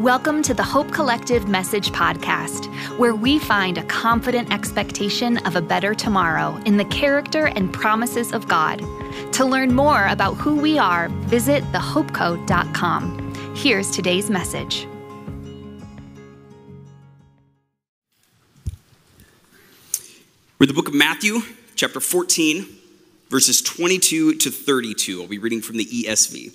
Welcome to the Hope Collective Message Podcast, where we find a confident expectation of a better tomorrow in the character and promises of God. To learn more about who we are, visit thehopecode.com. Here's today's message. We're the book of Matthew, chapter 14, verses 22 to 32. I'll be reading from the ESV.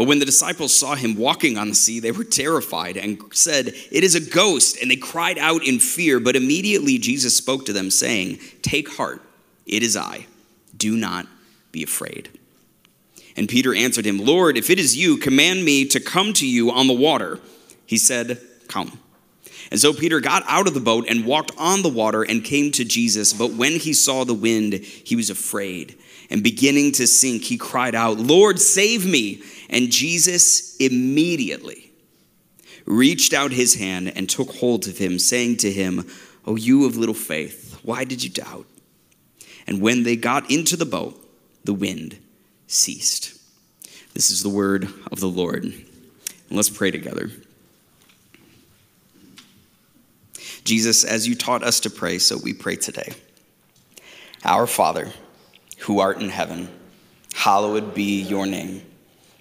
But when the disciples saw him walking on the sea, they were terrified and said, It is a ghost. And they cried out in fear. But immediately Jesus spoke to them, saying, Take heart, it is I. Do not be afraid. And Peter answered him, Lord, if it is you, command me to come to you on the water. He said, Come. And so Peter got out of the boat and walked on the water and came to Jesus. But when he saw the wind, he was afraid. And beginning to sink, he cried out, Lord, save me. And Jesus immediately reached out his hand and took hold of him, saying to him, O you of little faith, why did you doubt? And when they got into the boat, the wind ceased. This is the word of the Lord. And let's pray together. Jesus, as you taught us to pray, so we pray today. Our Father, who art in heaven, hallowed be your name.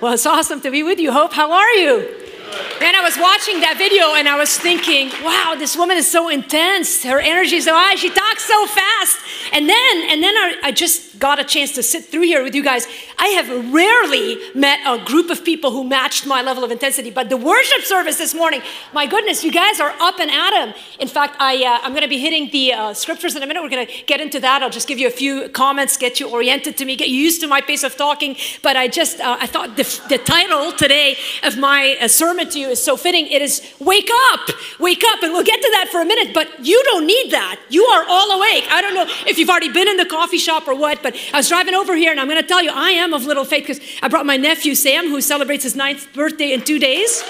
Well, it's awesome to be with you, Hope. How are you? Man, I was watching that video and I was thinking, wow, this woman is so intense. Her energy is so high. She talks so fast. And then, and then I, I just got a chance to sit through here with you guys. I have rarely met a group of people who matched my level of intensity. But the worship service this morning, my goodness, you guys are up and at 'em. In fact, I, uh, I'm going to be hitting the uh, scriptures in a minute. We're going to get into that. I'll just give you a few comments, get you oriented to me, get you used to my pace of talking. But I just, uh, I thought the, the title today of my uh, sermon to you is so fitting. It is Wake Up, Wake Up. And we'll get to that for a minute, but you don't need that. You are all awake. I don't know if you've already been in the coffee shop or what, but I was driving over here and I'm going to tell you, I am of little faith because I brought my nephew Sam, who celebrates his ninth birthday in two days.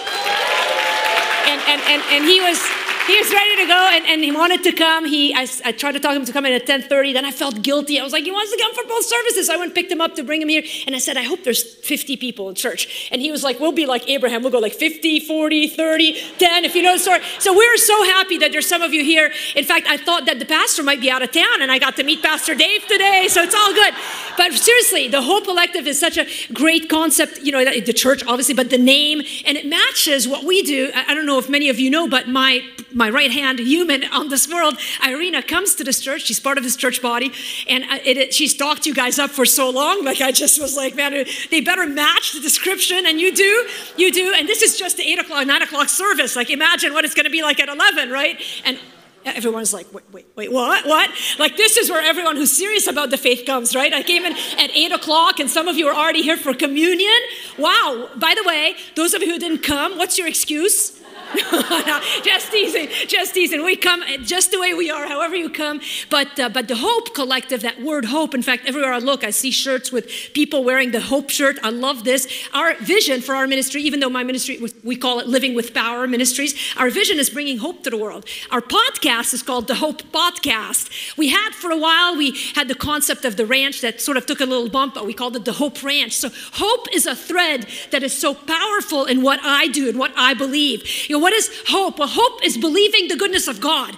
And, and, and, and he was he was ready to go and, and he wanted to come. He, I, I tried to talk him to come in at 10.30. Then I felt guilty. I was like, he wants to come for both services. I went and picked him up to bring him here. And I said, I hope there's 50 people in church. And he was like, we'll be like Abraham. We'll go like 50, 40, 30, 10, if you know the story. So we're so happy that there's some of you here. In fact, I thought that the pastor might be out of town and I got to meet Pastor Dave today. So it's all good. But seriously, the Hope Collective is such a great concept, you know, the church obviously, but the name, and it matches what we do. I don't know if many of you know, but my my right hand human on this world, Irina, comes to this church. She's part of this church body. And it, it, she's talked you guys up for so long. Like, I just was like, man, they better match the description. And you do, you do. And this is just the 8 o'clock, 9 o'clock service. Like, imagine what it's going to be like at 11, right? And everyone's like, wait, wait, wait, what? What? Like, this is where everyone who's serious about the faith comes, right? I came in at 8 o'clock, and some of you are already here for communion. Wow. By the way, those of you who didn't come, what's your excuse? just teasing, just teasing. We come just the way we are, however you come. But uh, but the Hope Collective, that word hope. In fact, everywhere I look, I see shirts with people wearing the Hope shirt. I love this. Our vision for our ministry, even though my ministry we call it Living with Power Ministries, our vision is bringing hope to the world. Our podcast is called the Hope Podcast. We had for a while we had the concept of the ranch that sort of took a little bump, but we called it the Hope Ranch. So hope is a thread that is so powerful in what I do and what I believe. You what is hope? Well, hope is believing the goodness of God.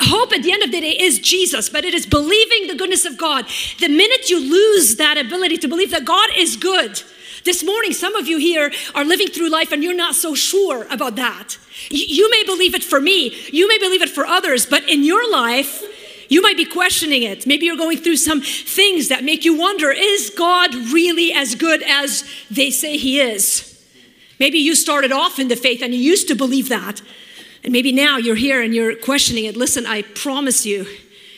Hope at the end of the day is Jesus, but it is believing the goodness of God. The minute you lose that ability to believe that God is good, This morning, some of you here are living through life and you're not so sure about that. You may believe it for me, you may believe it for others, but in your life, you might be questioning it. Maybe you're going through some things that make you wonder is God really as good as they say He is? Maybe you started off in the faith and you used to believe that. And maybe now you're here and you're questioning it. Listen, I promise you,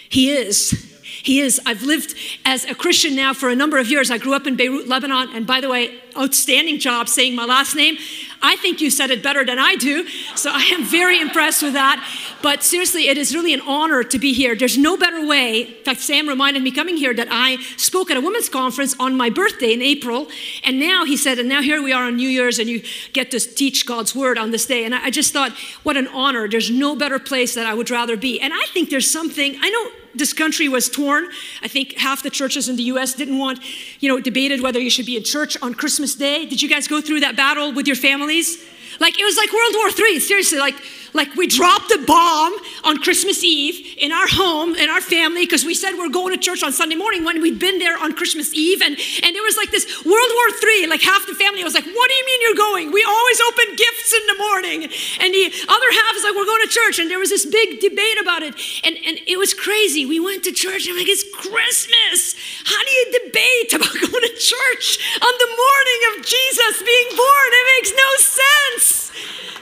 He is. He is. I've lived as a Christian now for a number of years. I grew up in Beirut, Lebanon. And by the way, outstanding job saying my last name. I think you said it better than I do. So I am very impressed with that. But seriously, it is really an honor to be here. There's no better way. In fact, Sam reminded me coming here that I spoke at a women's conference on my birthday in April. And now he said, and now here we are on New Year's, and you get to teach God's word on this day. And I just thought, what an honor. There's no better place that I would rather be. And I think there's something, I know this country was torn. I think half the churches in the US didn't want, you know, debated whether you should be in church on Christmas Day. Did you guys go through that battle with your families? Like it was like World War III, seriously, like like we dropped a bomb on Christmas Eve in our home, in our family, because we said we're going to church on Sunday morning when we'd been there on Christmas Eve. And, and there was like this World War III, like half the family was like, What do you mean you're going? We always open gifts in the morning. And the other half is like, We're going to church. And there was this big debate about it. And, and it was crazy. We went to church and I'm like, It's Christmas. How do you debate about going to church on the morning of Jesus being born? It makes no sense.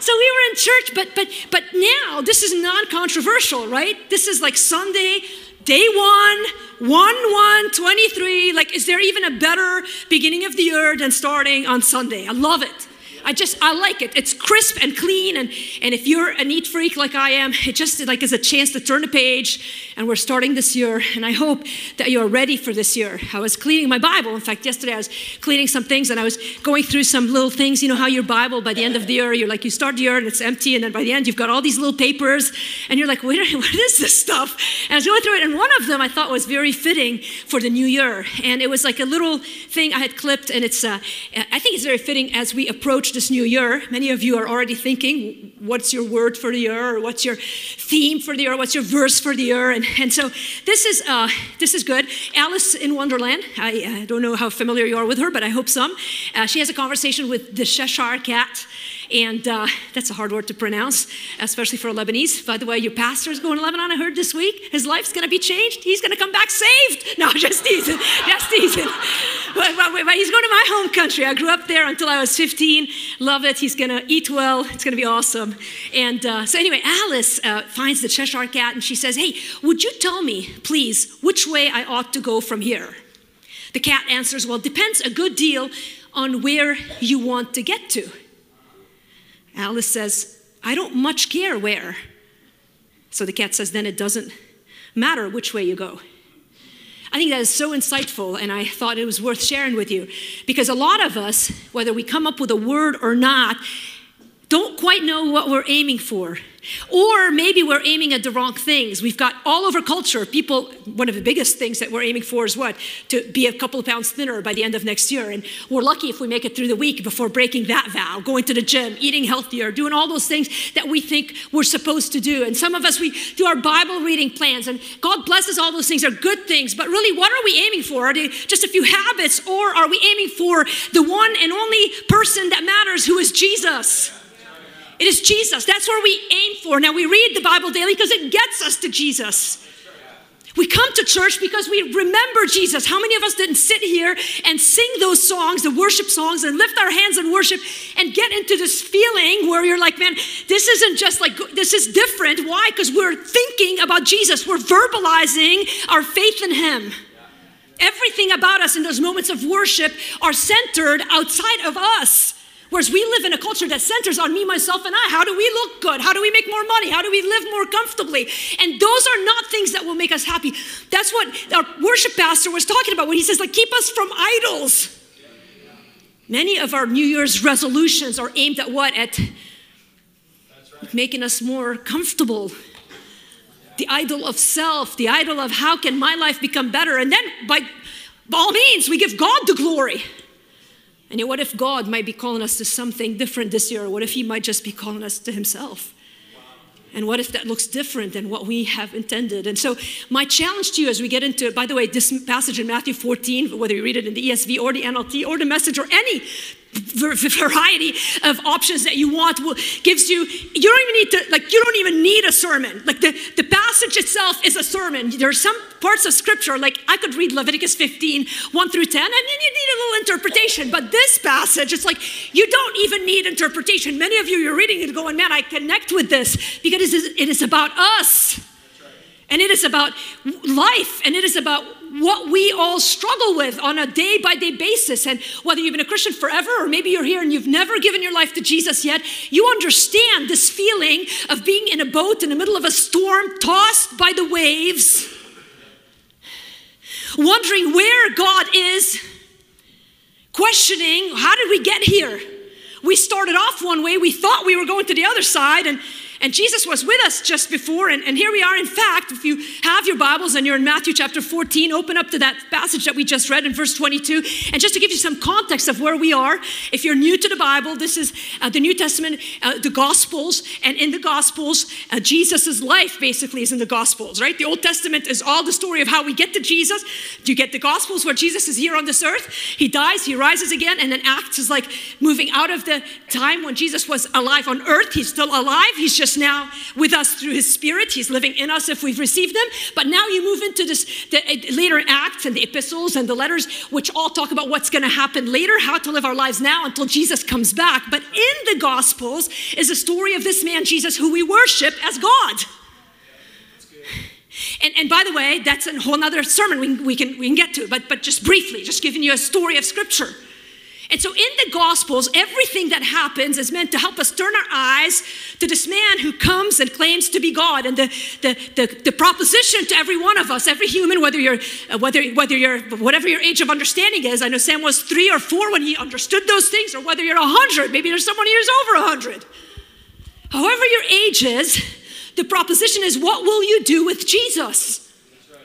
So we were in church, but but but now this is non-controversial, right? This is like Sunday, day one, 1 1 23. Like, is there even a better beginning of the year than starting on Sunday? I love it. I just, I like it. It's crisp and clean. And, and if you're a neat freak like I am, it just like is a chance to turn the page. And we're starting this year. And I hope that you're ready for this year. I was cleaning my Bible. In fact, yesterday I was cleaning some things and I was going through some little things. You know how your Bible, by the end of the year, you're like, you start the year and it's empty. And then by the end, you've got all these little papers. And you're like, wait, what is this stuff? And I was going through it. And one of them I thought was very fitting for the new year. And it was like a little thing I had clipped. And it's, uh, I think it's very fitting as we approach this new year, many of you are already thinking, what's your word for the year? Or what's your theme for the year? What's your verse for the year? And, and so this is, uh, this is good. Alice in Wonderland, I, don't know how familiar you are with her, but I hope some. Uh, she has a conversation with the Cheshire cat. And uh, that's a hard word to pronounce, especially for a Lebanese. By the way, your pastor is going to Lebanon, I heard this week. His life's going to be changed. He's going to come back saved. No, just teasing. Just teasing. But, but, but, he's going to my home country. I grew up there until I was 15. Love it. He's going to eat well. It's going to be awesome. And uh, so, anyway, Alice uh, finds the Cheshire cat and she says, Hey, would you tell me, please, which way I ought to go from here? The cat answers, Well, depends a good deal on where you want to get to. Alice says, I don't much care where. So the cat says, Then it doesn't matter which way you go. I think that is so insightful, and I thought it was worth sharing with you because a lot of us, whether we come up with a word or not, don't quite know what we're aiming for. Or maybe we're aiming at the wrong things. We've got all over culture people, one of the biggest things that we're aiming for is what? To be a couple of pounds thinner by the end of next year. And we're lucky if we make it through the week before breaking that vow, going to the gym, eating healthier, doing all those things that we think we're supposed to do. And some of us, we do our Bible reading plans, and God blesses all those things are good things. But really, what are we aiming for? Are they just a few habits, or are we aiming for the one and only person that matters, who is Jesus? It is Jesus. That's where we aim for. Now, we read the Bible daily because it gets us to Jesus. We come to church because we remember Jesus. How many of us didn't sit here and sing those songs, the worship songs, and lift our hands in worship and get into this feeling where you're like, man, this isn't just like, this is different. Why? Because we're thinking about Jesus, we're verbalizing our faith in Him. Everything about us in those moments of worship are centered outside of us. Whereas we live in a culture that centers on me, myself, and I. How do we look good? How do we make more money? How do we live more comfortably? And those are not things that will make us happy. That's what our worship pastor was talking about when he says, like, keep us from idols. Many of our New Year's resolutions are aimed at what? At making us more comfortable. The idol of self, the idol of how can my life become better? And then by all means, we give God the glory. And yet, what if God might be calling us to something different this year? What if He might just be calling us to Himself? And what if that looks different than what we have intended? And so, my challenge to you as we get into, it, by the way, this passage in Matthew 14, whether you read it in the ESV or the NLT or the message or any variety of options that you want will, gives you you don't even need to like you don't even need a sermon. Like the, the passage itself is a sermon. There are some parts of scripture like i could read leviticus 15 1 through 10 and then you need a little interpretation. But this passage it's like you don't even need interpretation. Many of you you're reading it going man i connect with this because it is, it is about us. And it is about life and it is about what we all struggle with on a day by day basis. And whether you've been a Christian forever or maybe you're here and you've never given your life to Jesus yet, you understand this feeling of being in a boat in the middle of a storm, tossed by the waves, wondering where God is, questioning, how did we get here? We started off one way, we thought we were going to the other side, and and Jesus was with us just before, and, and here we are. In fact, if you have your Bibles and you're in Matthew chapter 14, open up to that passage that we just read in verse 22. And just to give you some context of where we are, if you're new to the Bible, this is uh, the New Testament, uh, the Gospels, and in the Gospels, uh, Jesus' life basically is in the Gospels, right? The Old Testament is all the story of how we get to Jesus. Do you get the Gospels where Jesus is here on this earth, he dies, he rises again, and then Acts is like moving out of the time when Jesus was alive on earth. He's still alive, he's just just now with us through his spirit. He's living in us if we've received them. But now you move into this the uh, later acts and the epistles and the letters, which all talk about what's going to happen later, how to live our lives now until Jesus comes back. But in the gospels is a story of this man, Jesus, who we worship as God. And, and by the way, that's a whole other sermon we, we, can, we can get to, but, but just briefly, just giving you a story of scripture. And so in the Gospels, everything that happens is meant to help us turn our eyes to this man who comes and claims to be God. And the, the, the, the proposition to every one of us, every human, whether you're, uh, whether, whether you're, whatever your age of understanding is, I know Sam was three or four when he understood those things, or whether you're a hundred, maybe there's someone who's over a hundred. However your age is, the proposition is what will you do with Jesus?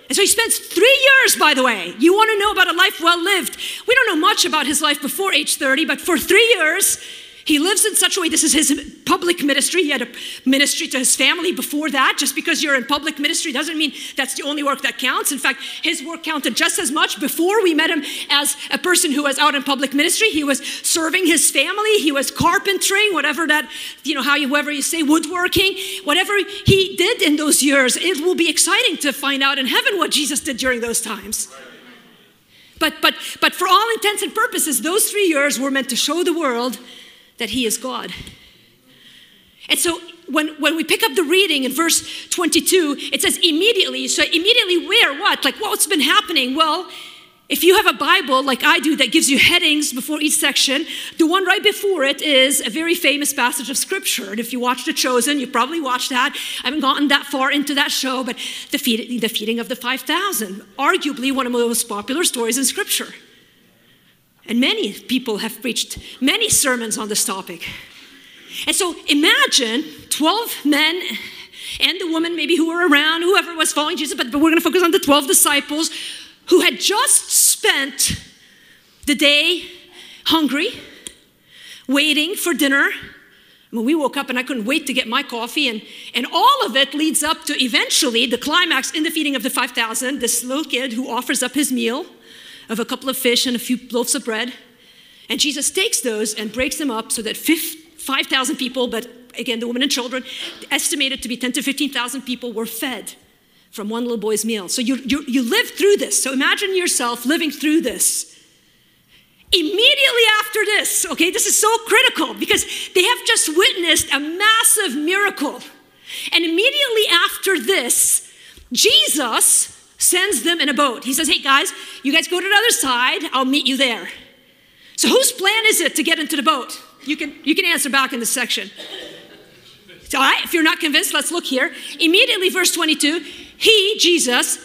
And so he spends three years, by the way. You want to know about a life well lived. We don't know much about his life before age 30, but for three years, he lives in such a way, this is his public ministry. He had a ministry to his family before that. Just because you're in public ministry doesn't mean that's the only work that counts. In fact, his work counted just as much before we met him as a person who was out in public ministry. He was serving his family, he was carpentering, whatever that, you know, how you, you say, woodworking, whatever he did in those years. It will be exciting to find out in heaven what Jesus did during those times. But, but, but for all intents and purposes, those three years were meant to show the world that he is God. And so when, when we pick up the reading in verse 22, it says immediately. So, immediately, where? What? Like, what's been happening? Well, if you have a Bible like I do that gives you headings before each section, the one right before it is a very famous passage of scripture. And if you watched The Chosen, you probably watched that. I haven't gotten that far into that show, but the feeding, the feeding of the 5,000, arguably one of the most popular stories in scripture. And many people have preached many sermons on this topic. And so imagine 12 men and the woman maybe who were around, whoever was following Jesus, but, we're going to focus on the 12 disciples who had just spent the day hungry, waiting for dinner. When we woke up and I couldn't wait to get my coffee, and, and all of it leads up to eventually the climax in the feeding of the 5,000, this little kid who offers up his meal of a couple of fish and a few loaves of bread. And Jesus takes those and breaks them up so that 5,000 people, but again, the women and children, estimated to be 10 to 15,000 people, were fed from one little boy's meal. So you, you, you live through this. So imagine yourself living through this. Immediately after this, okay, this is so critical because they have just witnessed a massive miracle. And immediately after this, Jesus sends them in a boat. He says, Hey guys, you guys go to the other side, I'll meet you there. So, whose plan is it to get into the boat? You can, you can answer back in this section. All right, if you're not convinced, let's look here. Immediately, verse 22, he, Jesus,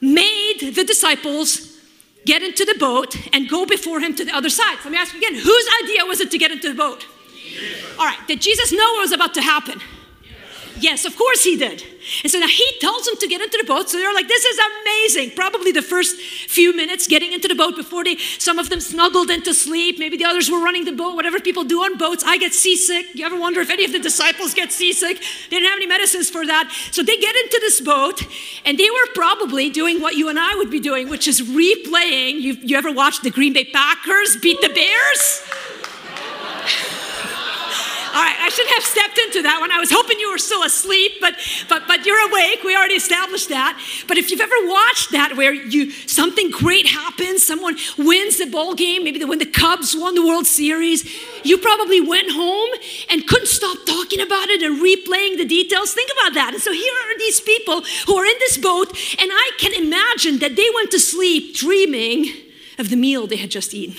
made the disciples get into the boat and go before him to the other side. So let me ask you again whose idea was it to get into the boat? Jesus. All right, did Jesus know what was about to happen? Yes, of course he did. And so now he tells them to get into the boat. So they're like, this is amazing. Probably the first few minutes getting into the boat before they, some of them snuggled into sleep. Maybe the others were running the boat, whatever people do on boats. I get seasick. You ever wonder if any of the disciples get seasick? They didn't have any medicines for that. So they get into this boat and they were probably doing what you and I would be doing, which is replaying. You, you ever watched the Green Bay Packers beat the Bears? Right, I shouldn't have stepped into that one. I was hoping you were still asleep, but but but you're awake. We already established that. But if you've ever watched that where you something great happens, someone wins the ball game, maybe when the Cubs won the World Series, you probably went home and couldn't stop talking about it and replaying the details. Think about that. And so here are these people who are in this boat, and I can imagine that they went to sleep dreaming of the meal they had just eaten.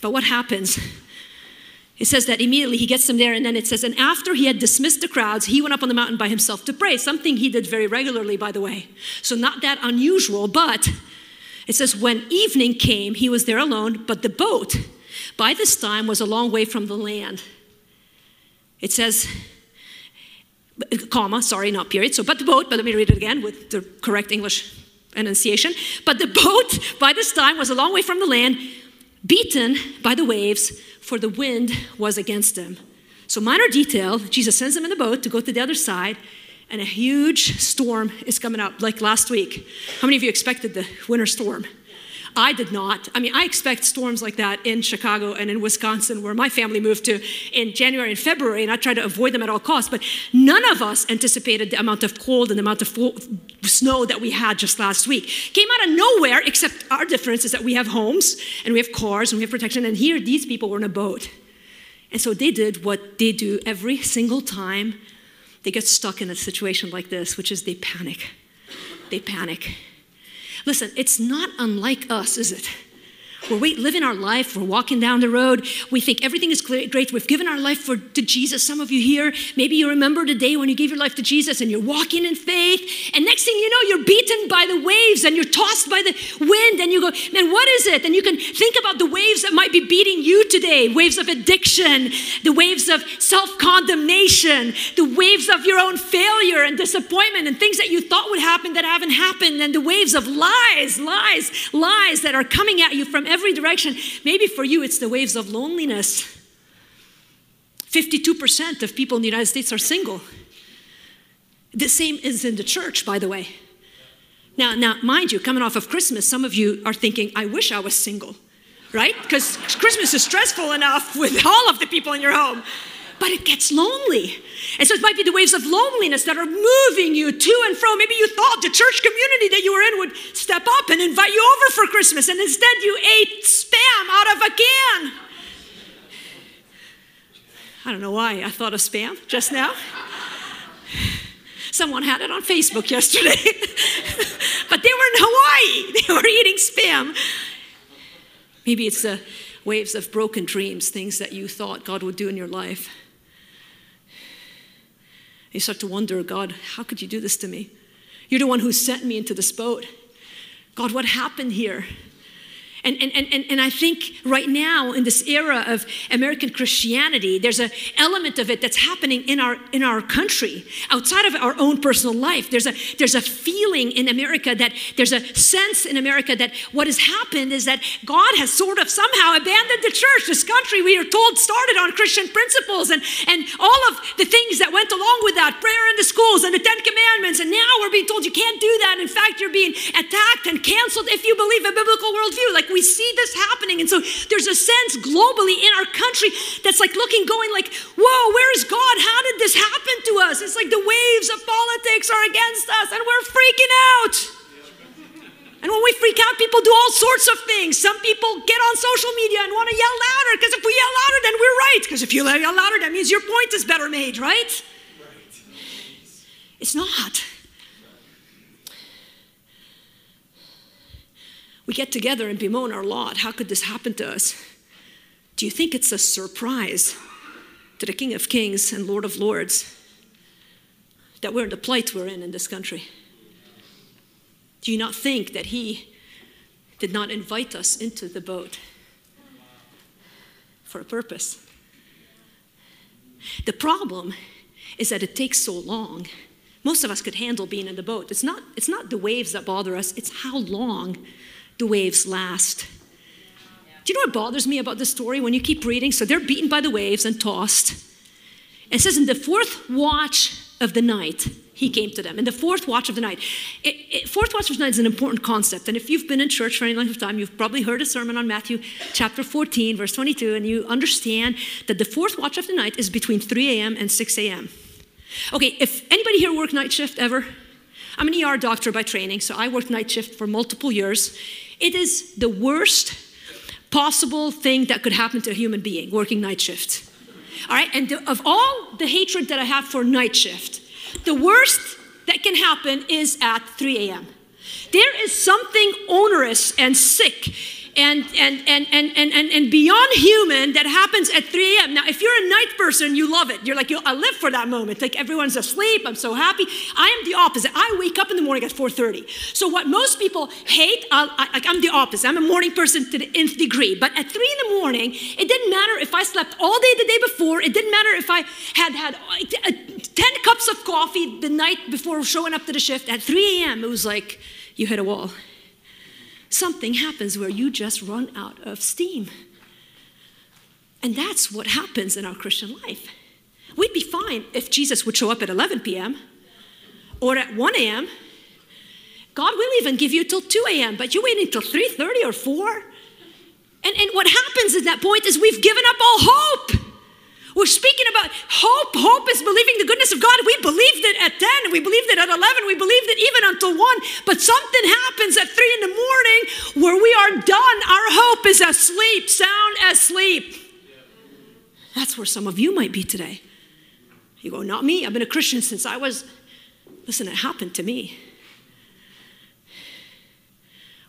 But what happens? It says that immediately he gets them there, and then it says, and after he had dismissed the crowds, he went up on the mountain by himself to pray, something he did very regularly, by the way. So, not that unusual, but it says, when evening came, he was there alone, but the boat by this time was a long way from the land. It says, comma, sorry, not period. So, but the boat, but let me read it again with the correct English enunciation. But the boat by this time was a long way from the land, beaten by the waves for the wind was against them. So, minor detail Jesus sends them in the boat to go to the other side, and a huge storm is coming up, like last week. How many of you expected the winter storm? I did not. I mean, I expect storms like that in Chicago and in Wisconsin, where my family moved to in January and February, and I try to avoid them at all costs. But none of us anticipated the amount of cold and the amount of snow that we had just last week. Came out of nowhere, except our difference is that we have homes and we have cars and we have protection. And here, these people were in a boat. And so they did what they do every single time they get stuck in a situation like this, which is they panic. They panic. Listen, it's not unlike us, is it? We're living our life, we're walking down the road, we think everything is great. We've given our life for, to Jesus. Some of you here, maybe you remember the day when you gave your life to Jesus and you're walking in faith, and next thing you know, you're beaten by the waves and you're tossed by the wind, and you go, Man, what is it? And you can think about the waves that might be beating you today waves of addiction, the waves of self condemnation, the waves of your own failure and disappointment, and things that you thought would happen that haven't happened, and the waves of lies, lies, lies that are coming at you from every direction. Maybe for you, it's the waves of loneliness. 52% of people in the United States are single. The same is in the church, by the way. Now, now, mind you, coming off of Christmas, some of you are thinking, I wish I was single, right? Because Christmas is stressful enough with all of the people in your home but it gets lonely. And so it might be the waves of loneliness that are moving you to and fro. Maybe you thought the church community that you were in would step up and invite you over for Christmas, and instead you ate spam out of a can. I don't know why I thought of spam just now. Someone had it on Facebook yesterday. but they were in Hawaii, they were eating spam. Maybe it's the waves of broken dreams, things that you thought God would do in your life. You start to wonder, God, how could you do this to me? You're the one who sent me into this boat. God, what happened here? And, and, and, and I think right now, in this era of American Christianity, there's an element of it that's happening in our, in our country, outside of our own personal life. There's a, there's a feeling in America that there's a sense in America that what has happened is that God has sort of somehow abandoned the church. This country, we are told, started on Christian principles and, and all of the things that went along with that prayer in the schools and the Ten Commandments. And now we're being told you can't do that. In fact, you're being attacked and canceled if you believe a biblical worldview. Like we see this happening. And so there's a sense globally in our country that's like looking, going like, whoa, where is God? How did this happen to us? It's like the waves of politics are against us and we're freaking out. And when we freak out, people do all sorts of things. Some people get on social media and want to yell louder because if we yell louder, then we're right. Because if you yell louder, that means your point is better made, right? right. It's not. We get together and bemoan our lot. How could this happen to us? Do you think it's a surprise to the King of Kings and Lord of Lords that we're in the plight we're in in this country? Do you not think that He did not invite us into the boat for a purpose? The problem is that it takes so long. Most of us could handle being in the boat. It's not, it's not the waves that bother us, it's how long the waves last. Do you know what bothers me about this story when you keep reading? So they're beaten by the waves and tossed. It says, In the fourth watch of the night, he came to them. In the fourth watch of the night. It, it, fourth watch of the night is an important concept. And if you've been in church for any length of time, you've probably heard a sermon on Matthew chapter 14, verse 22, and you understand that the fourth watch of the night is between 3 a.m. and 6 a.m. Okay, if anybody here worked night shift ever? I'm an ER doctor by training, so I worked night shift for multiple years. It is the worst possible thing that could happen to a human being working night shift. All right, and the, of all the hatred that I have for night shift, the worst that can happen is at 3 a.m. There is something onerous and sick and, and, and, and, and, and, and beyond human that happens at 3 a.m. Now, if you're a night person, you love it. You're like, I live for that moment. Like everyone's asleep. I'm so happy. I am the opposite. I wake up in the morning at 4.30. So what most people hate, I, like I'm the opposite. I'm a morning person to the nth degree. But at 3 in the morning, it didn't matter if I slept all day the day before. It didn't matter if I had had uh, 10 cups of coffee the night before showing up to the shift. At 3 a.m., it was like you hit a wall something happens where you just run out of steam. And that's what happens in our Christian life. We'd be fine if Jesus would show up at 11 p.m. or at 1 a.m. God will even give you till 2 a.m., but you're waiting till 3:30 or 4. And, and what happens at that point is we've given up all hope. We're speaking about hope. Hope is believing the goodness of God. We believed it at 10, we believed it at 11, we believed it even until 1. But something happens at 3 in the morning where we are done. Our hope is asleep, sound asleep. That's where some of you might be today. You go, not me. I've been a Christian since I was. Listen, it happened to me.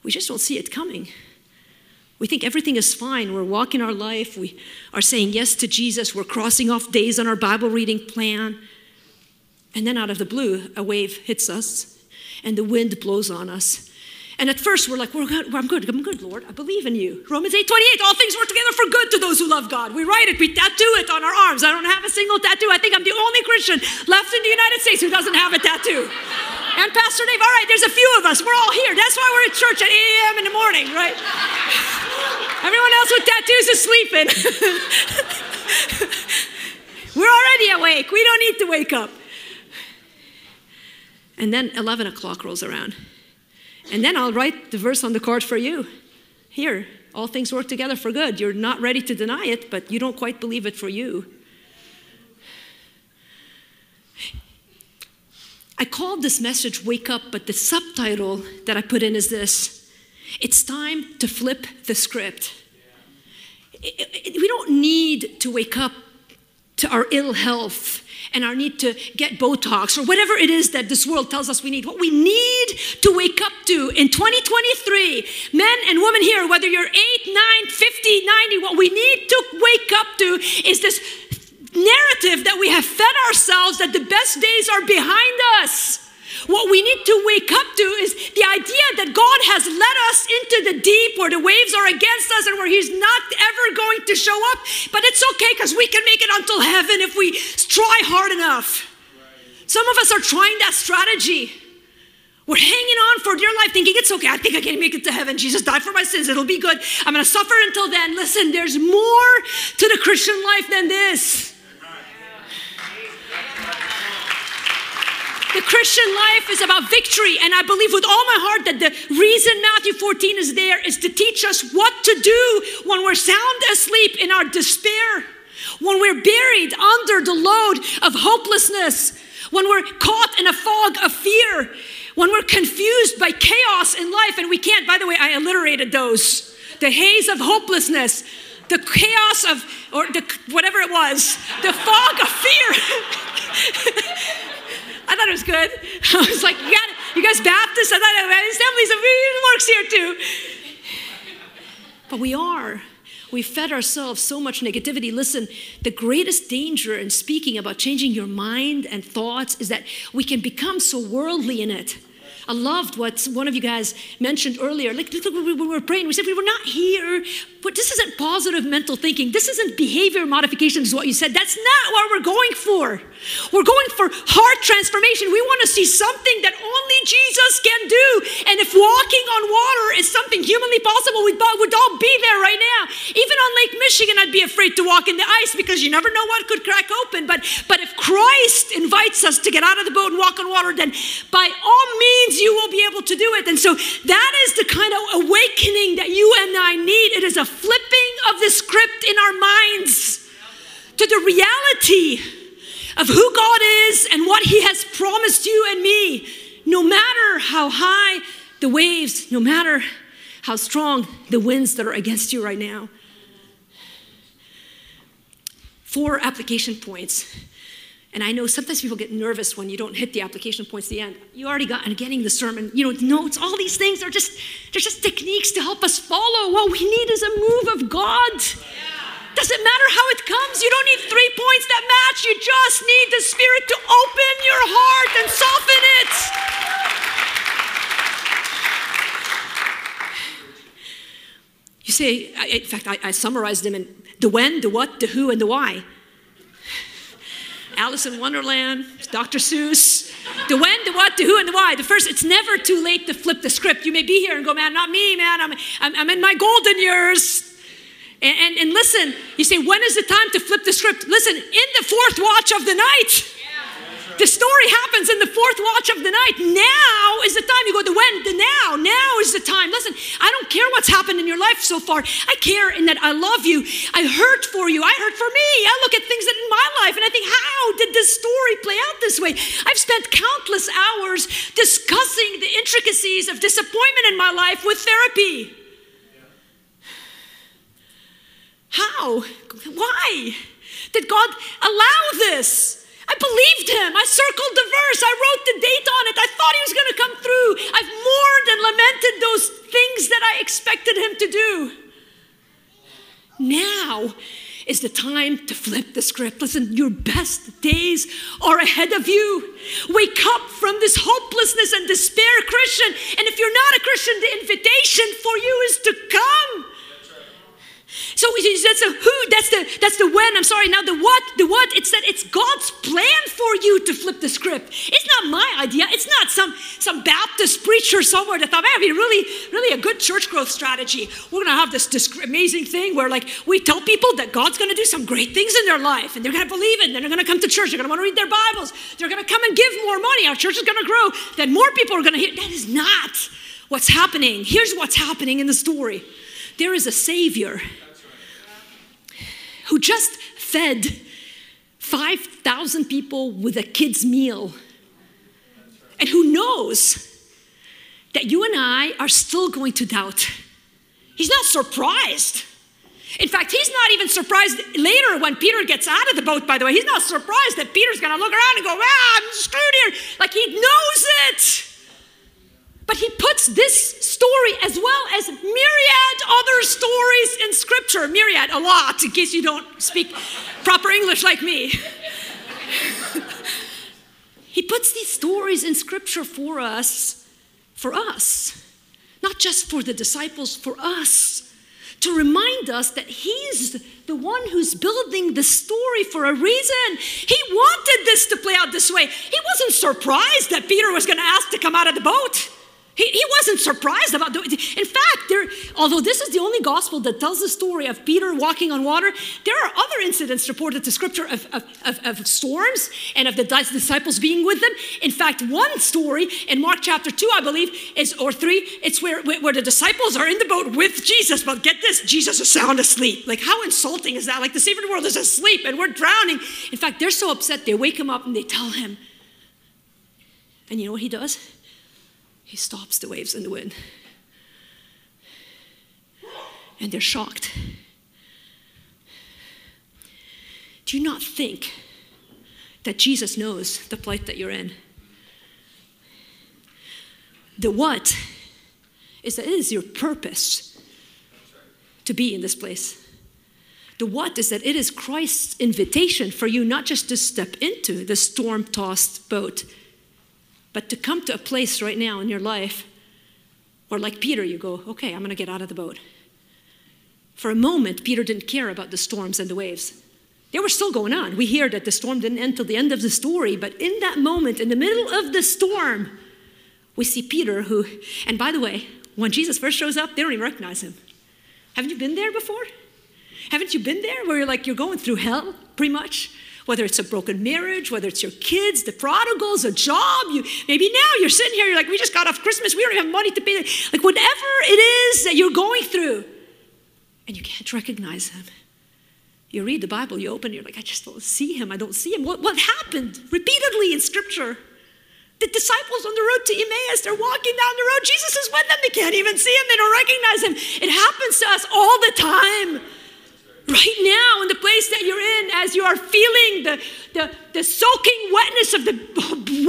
We just don't see it coming. We think everything is fine. We're walking our life. We are saying yes to Jesus. We're crossing off days on our Bible reading plan. And then out of the blue, a wave hits us and the wind blows on us. And at first, we're like, we're good. I'm good. I'm good, Lord. I believe in you. Romans 8 28, all things work together for good to those who love God. We write it, we tattoo it on our arms. I don't have a single tattoo. I think I'm the only Christian left in the United States who doesn't have a tattoo. And Pastor Dave, all right, there's a few of us. We're all here. That's why we're at church at 8 a.m. in the morning, right? Everyone else with tattoos is sleeping. we're already awake. We don't need to wake up. And then 11 o'clock rolls around. And then I'll write the verse on the card for you. Here, all things work together for good. You're not ready to deny it, but you don't quite believe it for you. I called this message Wake Up, but the subtitle that I put in is this It's time to flip the script. We don't need to wake up to our ill health and our need to get Botox or whatever it is that this world tells us we need. What we need to wake up to in 2023, men and women here, whether you're 8, 9, 50, 90, what we need to wake up to is this narrative that we have fed ourselves that the best days are behind us. What we need to wake up to is the idea that God has led us into the deep where the waves are against us and where He's not ever going to show up. But it's okay because we can make it until heaven if we try hard enough. Some of us are trying that strategy. We're hanging on for dear life, thinking it's okay. I think I can make it to heaven. Jesus died for my sins. It'll be good. I'm going to suffer until then. Listen, there's more to the Christian life than this. The Christian life is about victory, and I believe with all my heart that the reason Matthew 14 is there is to teach us what to do when we're sound asleep in our despair, when we're buried under the load of hopelessness, when we're caught in a fog of fear, when we're confused by chaos in life, and we can't, by the way, I alliterated those the haze of hopelessness, the chaos of, or the, whatever it was, the fog of fear. I thought it was good. I was like, you, got, you guys Baptists? I thought Assemblies of works here too. But we are. We fed ourselves so much negativity. Listen, the greatest danger in speaking about changing your mind and thoughts is that we can become so worldly in it. I loved what one of you guys mentioned earlier. Like, when we were praying, we said we were not here, but this isn't positive mental thinking. This isn't behavior modification, is what you said. That's not what we're going for. We're going for heart transformation. We want to see something that only Jesus can do. And if walking on water is something humanly possible, we'd, would all be there right now. Even on Lake Michigan, I'd be afraid to walk in the ice because you never know what could crack open. But, but if Christ invites us to get out of the boat and walk on water, then by all means, you will be able to do it. And so that is the kind of awakening that you and I need. It is a flipping of the script in our minds to the reality of who God is and what He has promised you and me. No matter how high the waves, no matter how strong the winds that are against you right now. Four application points and I know sometimes people get nervous when you don't hit the application points at the end. You already got and getting the sermon, you know, notes, all these things are just they're just techniques to help us follow. What we need is a move of God. Doesn't matter how it comes. You don't need three points that match. You just need the Spirit to open your heart and soften it. You say, in fact, I, I summarized them in the when, the what, the who, and the why. Alice in Wonderland, Dr. Seuss. The when, the what, the who, and the why. The first, it's never too late to flip the script. You may be here and go, man, not me, man. I'm, I'm, I'm in my golden years. And, and, and, listen, you say, when is the time to flip the script? Listen, in the fourth watch of the night. The story happens in the fourth watch of the night. Now is the time. You go, the when, the now. Now is the time. Listen, I don't care what's happened in your life so far. I care in that I love you. I hurt for you. I hurt for me. I look at things that in my life and I think, how did this story play out this way? I've spent countless hours discussing the intricacies of disappointment in my life with therapy. How? Why? Did God allow this? I believed him. I circled the verse. I wrote the date on it. I thought he was going to come through. I've mourned and lamented those things that I expected him to do. Now is the time to flip the script. Listen, your best days are ahead of you. Wake up from this hopelessness and despair, Christian. And if you're not a Christian, the invitation for you is to come. So that's the who, that's the that's the when. I'm sorry. Now the what, the what. It's that it's God's plan for you to flip the script. It's not my idea. It's not some some Baptist preacher somewhere that thought, man, it'd be really really a good church growth strategy. We're gonna have this, this amazing thing where like we tell people that God's gonna do some great things in their life, and they're gonna believe it. And they're gonna come to church. They're gonna want to read their Bibles. They're gonna come and give more money. Our church is gonna grow. Then more people are gonna hear. That is not what's happening. Here's what's happening in the story. There is a Savior who just fed 5,000 people with a kid's meal, and who knows that you and I are still going to doubt. He's not surprised. In fact, he's not even surprised later when Peter gets out of the boat, by the way. He's not surprised that Peter's gonna look around and go, ah, I'm screwed here. Like he knows it. But he puts this story as well as myriad other stories in scripture, myriad, a lot, in case you don't speak proper English like me. he puts these stories in scripture for us, for us, not just for the disciples, for us, to remind us that he's the one who's building the story for a reason. He wanted this to play out this way. He wasn't surprised that Peter was going to ask to come out of the boat. He, he wasn't surprised about it. In fact, there, although this is the only gospel that tells the story of Peter walking on water, there are other incidents reported to scripture of, of, of, of storms and of the disciples being with them. In fact, one story in Mark chapter 2, I believe, is or 3, it's where, where the disciples are in the boat with Jesus, but get this, Jesus is sound asleep. Like, how insulting is that? Like, the Savior of the world is asleep and we're drowning. In fact, they're so upset, they wake him up and they tell him. And you know what he does? He stops the waves and the wind. And they're shocked. Do you not think that Jesus knows the plight that you're in? The what is that it is your purpose to be in this place. The what is that it is Christ's invitation for you not just to step into the storm tossed boat, But to come to a place right now in your life where, like Peter, you go, okay, I'm going to get out of the boat. For a moment, Peter didn't care about the storms and the waves. They were still going on. We hear that the storm didn't end till the end of the story, but in that moment, in the middle of the storm, we see Peter, who, and by the way, when Jesus first shows up, they don't even recognize him. Haven't you been there before? Haven't you been there where you're like, you're going through hell, pretty much? Whether it's a broken marriage, whether it's your kids, the prodigals, a job, you maybe now you're sitting here, you're like, we just got off Christmas, we don't have money to pay. Like whatever it is that you're going through, and you can't recognize him. You read the Bible, you open, you're like, I just don't see him, I don't see him. What, what happened? Repeatedly in scripture. The disciples on the road to Emmaus, they're walking down the road. Jesus is with them. They can't even see him. They don't recognize him. It happens to us all the time. Right now, in the place that you're in, as you are feeling the, the, the soaking wetness of the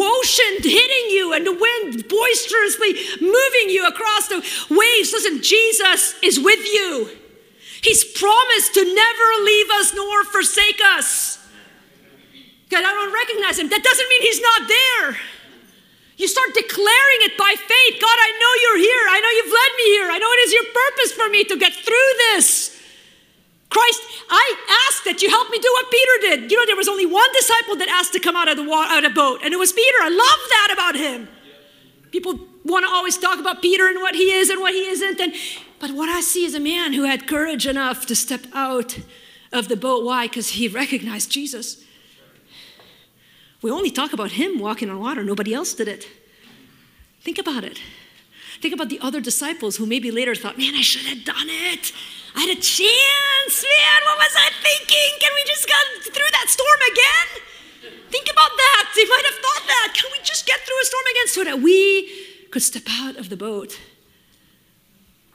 ocean hitting you and the wind boisterously moving you across the waves, listen, Jesus is with you. He's promised to never leave us nor forsake us. God, I don't recognize him. That doesn't mean he's not there. You start declaring it by faith. God, I know you're here. I know you've led me here. I know it is your purpose for me to get through this. Christ, I ask that you help me do what Peter did. You know, there was only one disciple that asked to come out of the water, out of boat, and it was Peter. I love that about him. People want to always talk about Peter and what he is and what he isn't, and but what I see is a man who had courage enough to step out of the boat. Why? Because he recognized Jesus. We only talk about him walking on water, nobody else did it. Think about it. Think about the other disciples who maybe later thought, man, I should have done it. I had a chance, man. What was I thinking? Can we just get through that storm again? Think about that. They might have thought that. Can we just get through a storm again so that we could step out of the boat?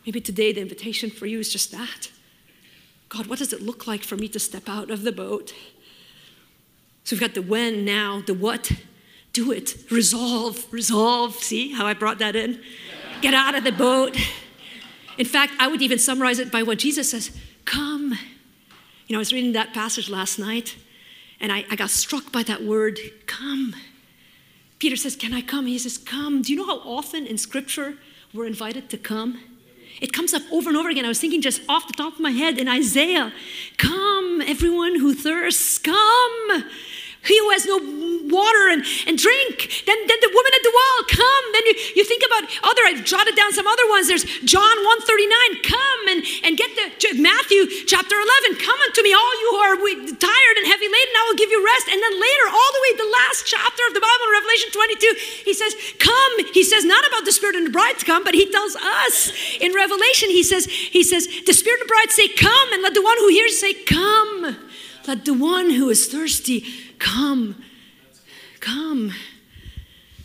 Maybe today the invitation for you is just that. God, what does it look like for me to step out of the boat? So we've got the when, now, the what. Do it. Resolve. Resolve. See how I brought that in? Get out of the boat. In fact, I would even summarize it by what Jesus says come. You know, I was reading that passage last night and I, I got struck by that word, come. Peter says, Can I come? He says, Come. Do you know how often in scripture we're invited to come? It comes up over and over again. I was thinking just off the top of my head in Isaiah, Come, everyone who thirsts, come. He who has no water and, and drink. Then, then the woman at the well, come. Then you, you think about other, I've jotted down some other ones. There's John 139, come and, and get the, Matthew chapter 11, come unto me, all you who are tired and heavy laden, I will give you rest. And then later, all the way, the last chapter of the Bible, Revelation 22, he says, come. He says not about the Spirit and the bride to come, but he tells us in Revelation, he says, he says, the Spirit and the bride say, come, and let the one who hears say, come. Let the one who is thirsty come. Come.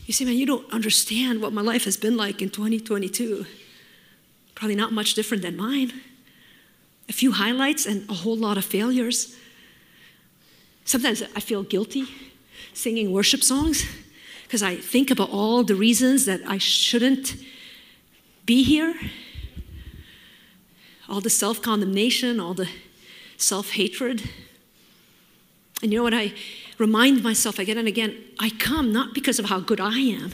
You see, man, you don't understand what my life has been like in 2022. Probably not much different than mine. A few highlights and a whole lot of failures. Sometimes I feel guilty singing worship songs because I think about all the reasons that I shouldn't be here. All the self condemnation, all the self hatred. And you know what? I remind myself again and again I come not because of how good I am,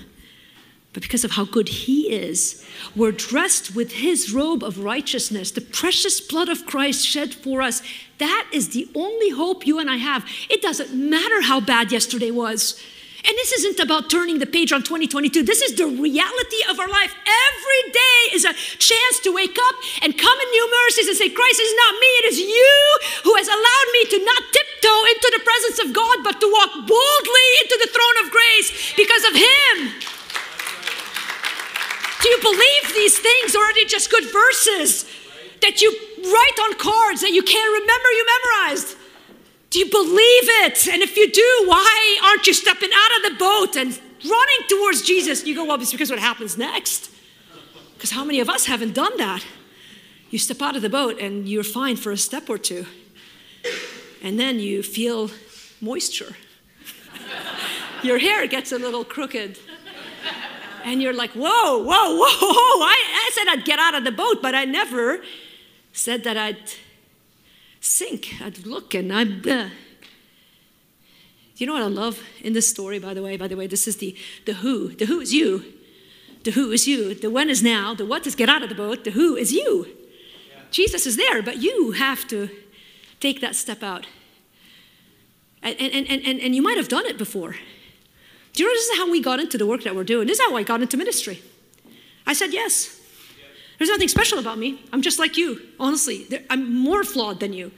but because of how good He is. We're dressed with His robe of righteousness, the precious blood of Christ shed for us. That is the only hope you and I have. It doesn't matter how bad yesterday was. And this isn't about turning the page on 2022. This is the reality of our life. Every day is a chance to wake up and come in new mercies and say, Christ is not me, it is you who has allowed me to not tiptoe into the presence of God, but to walk boldly into the throne of grace because of Him. Do you believe these things, or are they just good verses that you write on cards that you can't remember you memorized? Do you believe it? And if you do, why aren't you stepping out of the boat and running towards Jesus? You go, well, it's because what happens next. Because how many of us haven't done that? You step out of the boat and you're fine for a step or two. And then you feel moisture. Your hair gets a little crooked. And you're like, whoa, whoa, whoa, I, I said I'd get out of the boat, but I never said that I'd sink. I'd look and I'd. Uh, Do you know what I love in this story, by the way? By the way, this is the, the who. The who is you. The who is you. The when is now. The what is get out of the boat. The who is you. Yeah. Jesus is there, but you have to take that step out. And, and, and, and, and you might have done it before. Do you know this is how we got into the work that we're doing? This is how I got into ministry. I said yes. There's nothing special about me. I'm just like you, honestly. I'm more flawed than you.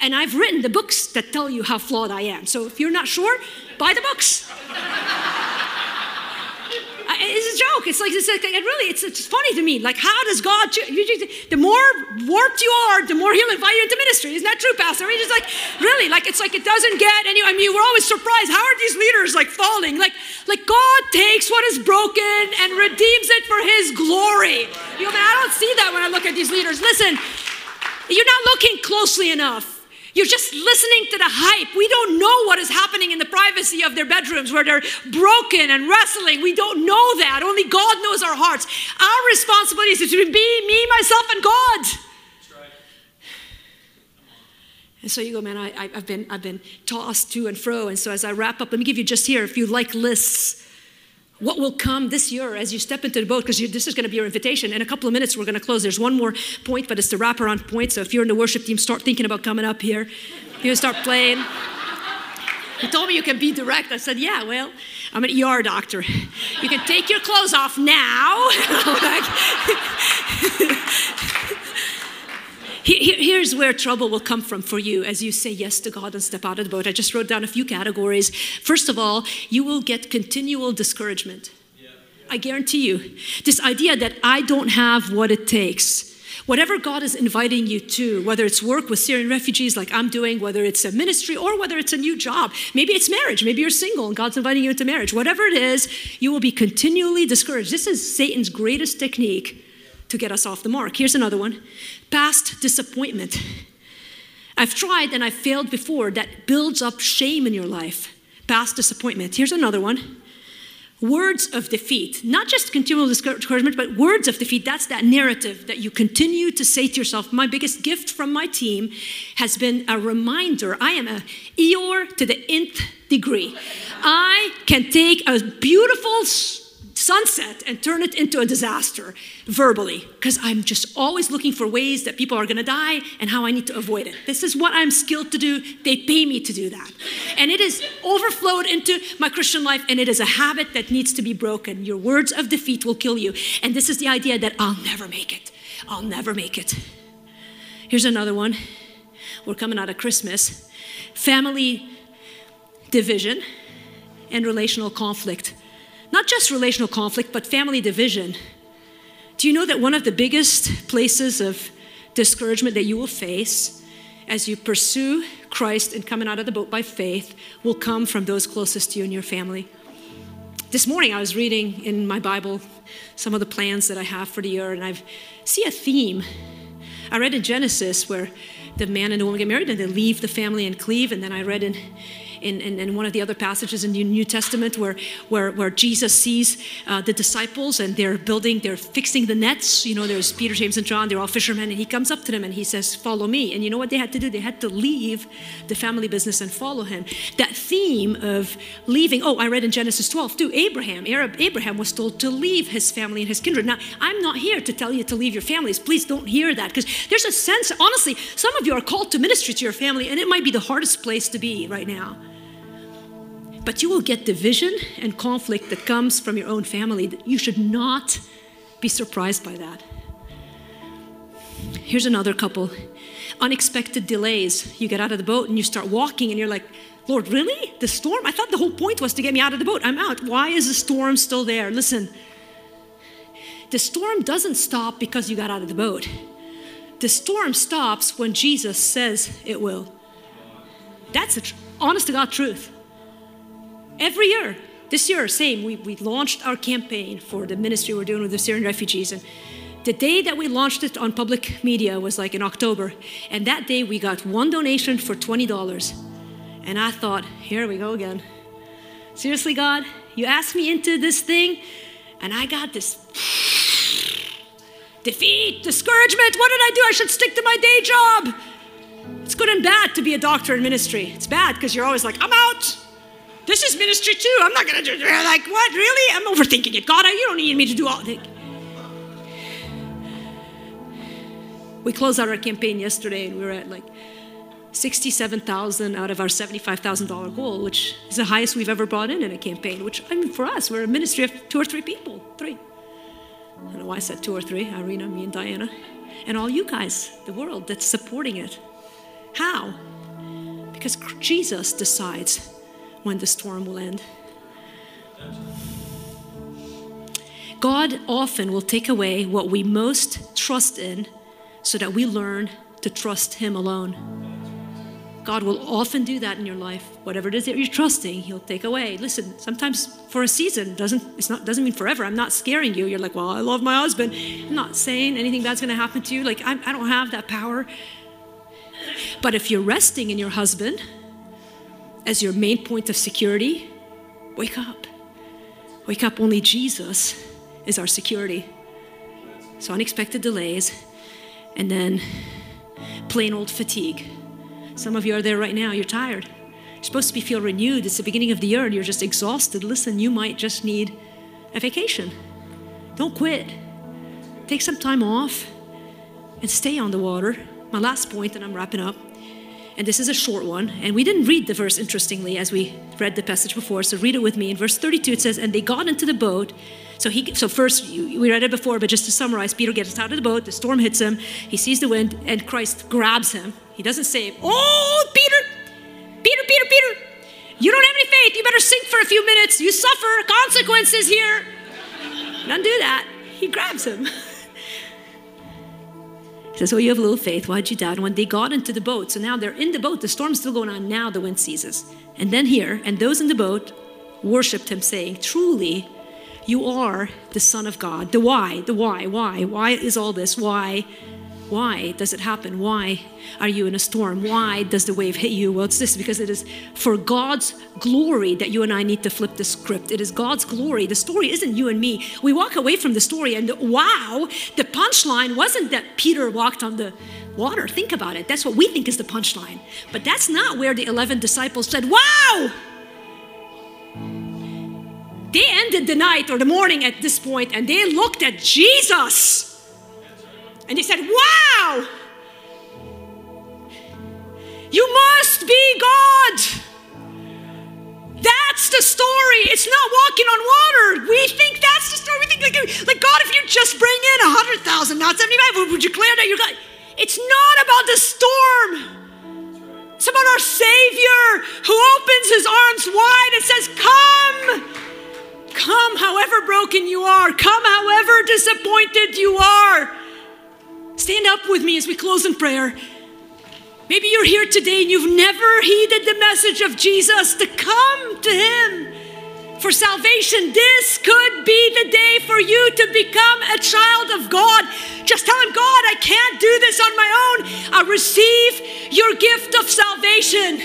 And I've written the books that tell you how flawed I am. So if you're not sure, buy the books. It's a joke. It's like, it's like it really, it's, it's funny to me. Like, how does God, the more warped you are, the more He'll invite you into ministry. Isn't that true, Pastor? I mean, just like, really, like, it's like it doesn't get any, I mean, we're always surprised. How are these leaders like falling? Like, like God takes what is broken and redeems it for His glory. You know, I, mean, I don't see that when I look at these leaders. Listen, you're not looking closely enough. You're just listening to the hype. We don't know what is happening in the privacy of their bedrooms where they're broken and wrestling. We don't know that. Only God knows our hearts. Our responsibility is to be me, myself, and God. And so you go, man, I, have been, I've been tossed to and fro. And so as I wrap up, let me give you just here, if you like lists, what will come this year as you step into the boat, because this is going to be your invitation. In a couple of minutes, we're going to close. There's one more point, but it's the wraparound point. So if you're in the worship team, start thinking about coming up here. You start playing. He told me you can be direct. I said, yeah, well, I'm an ER doctor. You can take your clothes off now. Here's where trouble will come from for you as you say yes to God and step out of the boat. I just wrote down a few categories. First of all, you will get continual discouragement. I guarantee you. This idea that I don't have what it takes. Whatever God is inviting you to, whether it's work with Syrian refugees like I'm doing, whether it's a ministry or whether it's a new job, maybe it's marriage, maybe you're single and God's inviting you into marriage, whatever it is, you will be continually discouraged. This is Satan's greatest technique to get us off the mark. Here's another one past disappointment. I've tried and I've failed before that builds up shame in your life. Past disappointment. Here's another one words of defeat. Not just continual discouragement, but words of defeat. That's that narrative that you continue to say to yourself. My biggest gift from my team has been a reminder I am a Eeyore to the nth degree. I can take a beautiful sunset and turn it into a disaster verbally because I'm just always looking for ways that people are going to die and how I need to avoid it. This is what I'm skilled to do. They pay me to do that. And it is overflowed into my Christian life and it is a habit that needs to be broken. Your words of defeat will kill you. And this is the idea that I'll never make it. I'll never make it. Here's another one. We're coming out of Christmas. Family division and relational conflict not just relational conflict, but family division. Do you know that one of the biggest places of discouragement that you will face as you pursue Christ and coming out of the boat by faith will come from those closest to you and your family? This morning I was reading in my Bible some of the plans that I have for the year, and I see a theme. I read in Genesis where the man and the woman get married and they leave the family and cleave, and then I read in in, in, in, one of the other passages in the New Testament where, where, where Jesus sees uh, the disciples and they're building, they're fixing the nets. You know, there's Peter, James, and John, they're all fishermen, and he comes up to them and he says, Follow me. And you know what they had to do? They had to leave the family business and follow him. That theme of leaving, oh, I read in Genesis 12 too, Abraham, Abram Abraham was told to leave his family and his kindred. Now, I'm not here to tell you to leave your families. Please don't hear that because there's a sense, honestly, some of you are called to ministry to your family, and it might be the hardest place to be right now. But you will get division and conflict that comes from your own family. You should not be surprised by that. Here's another couple unexpected delays. You get out of the boat and you start walking, and you're like, Lord, really? The storm? I thought the whole point was to get me out of the boat. I'm out. Why is the storm still there? Listen, the storm doesn't stop because you got out of the boat. The storm stops when Jesus says it will. That's the honest to God truth. Every year, this year, same, we, we launched our campaign for the ministry we're doing with the Syrian refugees. And the day that we launched it on public media was like in October. And that day we got one donation for $20. And I thought, here we go again. Seriously, God, you asked me into this thing, and I got this defeat, discouragement. What did I do? I should stick to my day job. It's good and bad to be a doctor in ministry. It's bad because you're always like, I'm out. This is ministry too. I'm not going to do like what? Really? I'm overthinking it. God, you don't need me to do all this. We closed out our campaign yesterday and we were at like 67,000 out of our $75,000 goal, which is the highest we've ever brought in in a campaign, which I mean, for us, we're a ministry of two or three people, three. I don't know why I said two or three, Irina, me and Diana, and all you guys, the world that's supporting it. How? Because Jesus decides when the storm will end. God often will take away what we most trust in so that we learn to trust Him alone. God will often do that in your life. Whatever it is that you're trusting, He'll take away. Listen, sometimes for a season doesn't it's not doesn't mean forever. I'm not scaring you. You're like, well, I love my husband. I'm not saying anything bad's going to happen to you. Like I, I don't have that power. But if you're resting in your husband as your main point of security, wake up. Wake up. Only Jesus is our security. So unexpected delays, and then plain old fatigue. Some of you are there right now, you're tired. You're supposed to be feel renewed. It's the beginning of the year and you're just exhausted. Listen, you might just need a vacation. Don't quit. Take some time off and stay on the water. My last point, and I'm wrapping up, and this is a short one, and we didn't read the verse interestingly as we read the passage before, so read it with me. In verse 32, it says, And they got into the boat so he, so first we read it before, but just to summarize, Peter gets out of the boat. The storm hits him. He sees the wind, and Christ grabs him. He doesn't say, "Oh, Peter, Peter, Peter, Peter, you don't have any faith. You better sink for a few minutes. You suffer consequences here." Doesn't do that. He grabs him. Says, Oh, you have a little faith. Why'd you doubt? And When they got into the boat, so now they're in the boat, the storm's still going on. Now the wind ceases. And then here, and those in the boat worshiped him, saying, Truly, you are the Son of God. The why, the why, why, why is all this? Why? Why does it happen? Why are you in a storm? Why does the wave hit you? Well, it's this because it is for God's glory that you and I need to flip the script. It is God's glory. The story isn't you and me. We walk away from the story and wow, the punchline wasn't that Peter walked on the water. Think about it. That's what we think is the punchline. But that's not where the 11 disciples said, wow, they ended the night or the morning at this point and they looked at Jesus and they said, Wow, you must be God. That's the story. It's not walking on water. We think that's the story. We think, like, like God, if you just bring in a 100,000, not 75, would you declare that you're God? It's not about the storm. It's about our Savior who opens his arms wide and says, Come. Come however broken you are, come however disappointed you are. Stand up with me as we close in prayer. Maybe you're here today and you've never heeded the message of Jesus to come to Him for salvation. This could be the day for you to become a child of God. Just tell Him, God, I can't do this on my own. I receive your gift of salvation.